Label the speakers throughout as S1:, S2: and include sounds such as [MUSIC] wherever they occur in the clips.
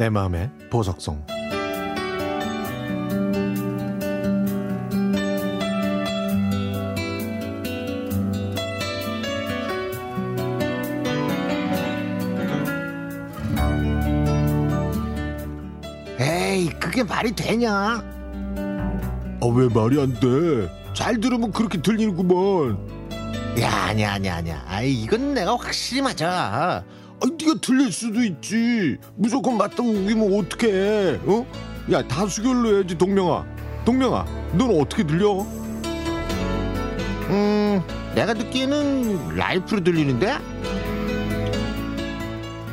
S1: 내 마음의 보석성
S2: 에이 그게 말이 되냐?
S1: 아 왜 말이 안 돼? 잘 들으면 그렇게 들리는구먼
S2: 야 아니야 아니야 아니야 아이 이건 내가 확실히 맞아
S1: 아 네가 틀릴 수도 있지 무조건 맞다고 우기면 어떡해 어? 야 다수결로 해야지 동명아 동명아 넌 어떻게 들려?
S2: 음 내가 듣기에는 라이프로 들리는데?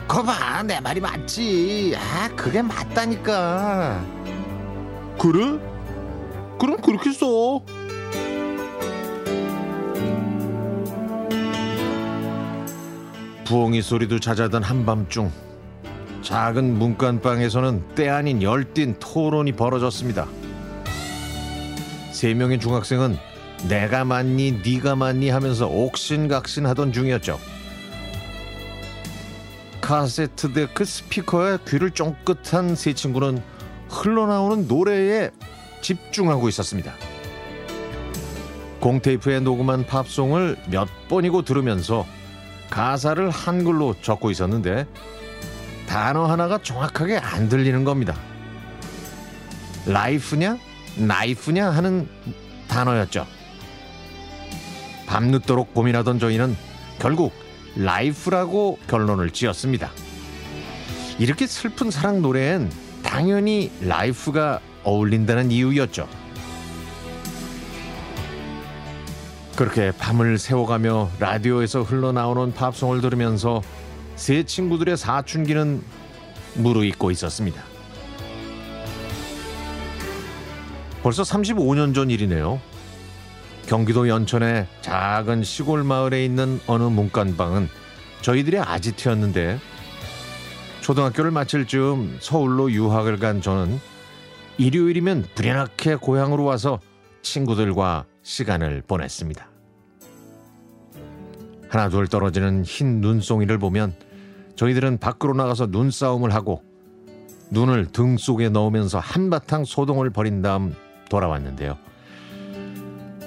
S2: 거봐 내 말이 맞지 아 그게 맞다니까
S1: 그래? 그럼 그렇게 써
S3: 부엉이 소리도 잦아든 한밤중 작은 문간방에서는 때 아닌 열띤 토론이 벌어졌습니다. 세 명의 중학생은 내가 맞니 네가 맞니 하면서 옥신각신하던 중이었죠. 카세트 데크 스피커에 귀를 쫑긋한 세 친구는 흘러나오는 노래에 집중하고 있었습니다. 공테이프에 녹음한 팝송을 몇 번이고 들으면서 가사를 한글로 적고 있었는데 단어 하나가 정확하게 안 들리는 겁니다. life냐 knife냐 하는 단어였죠. 밤늦도록 고민하던 저희는 결국 life라고 결론을 지었습니다. 이렇게 슬픈 사랑 노래엔 당연히 life가 어울린다는 이유였죠. 그렇게 밤을 새워가며 라디오에서 흘러나오는 팝송을 들으면서 세 친구들의 사춘기는 무르익고 있었습니다. 벌써 35년 전 일이네요. 경기도 연천의 작은 시골 마을에 있는 어느 문간방은 저희들의 아지트였는데 초등학교를 마칠 즈음 서울로 유학을 간 저는 일요일이면 불현하게 고향으로 와서 친구들과 시간을 보냈습니다. 하나둘 떨어지는 흰 눈송이를 보면 저희들은 밖으로 나가서 눈싸움을 하고 눈을 등 속에 넣으면서 한바탕 소동을 벌인 다음 돌아왔는데요.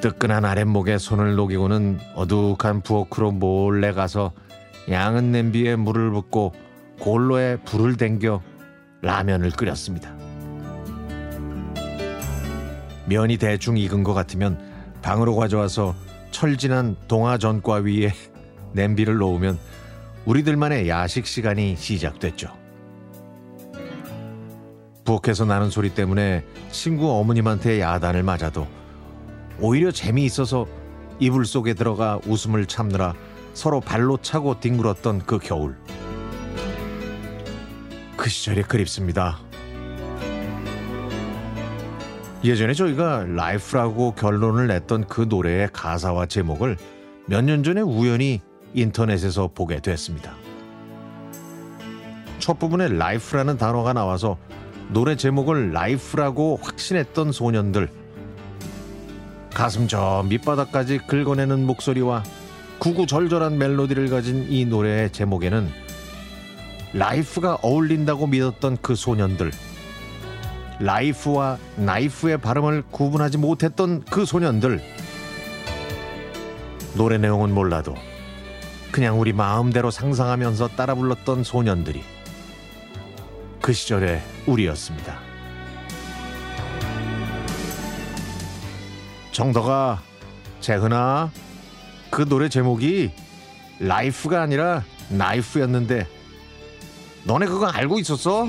S3: 뜨끈한 아랫목에 손을 녹이고는 어둑한 부엌으로 몰래 가서 양은 냄비에 물을 붓고 골로에 불을 댕겨 라면을 끓였습니다. 면이 대충 익은 것 같으면 방으로 가져와서 철진한 동화전과 위에 [LAUGHS] 냄비를 놓으면 우리들만의 야식 시간이 시작됐죠. 부엌에서 나는 소리 때문에 친구 어머님한테 야단을 맞아도 오히려 재미있어서 이불 속에 들어가 웃음을 참느라 서로 발로 차고 뒹굴었던 그 겨울. 그 시절이 그립습니다. 예전에 저희가 life라고 결론을 냈던 그 노래의 가사와 제목을 몇 년 전에 우연히 인터넷에서 보게 됐습니다. 첫 부분에 life라는 단어가 나와서 노래 제목을 life라고 확신했던 소년들. 가슴 저 밑바닥까지 긁어내는 목소리와 구구절절한 멜로디를 가진 이 노래의 제목에는 life가 어울린다고 믿었던 그 소년들. life와 knife의 발음을 구분하지 못했던 그 소년들. 노래 내용은 몰라도 그냥 우리 마음대로 상상하면서 따라 불렀던 소년들이 그 시절의 우리였습니다. 정덕아, 재훈아, 그 노래 제목이 라이프가 아니라 나이프였는데 너네 그거 알고 있었어?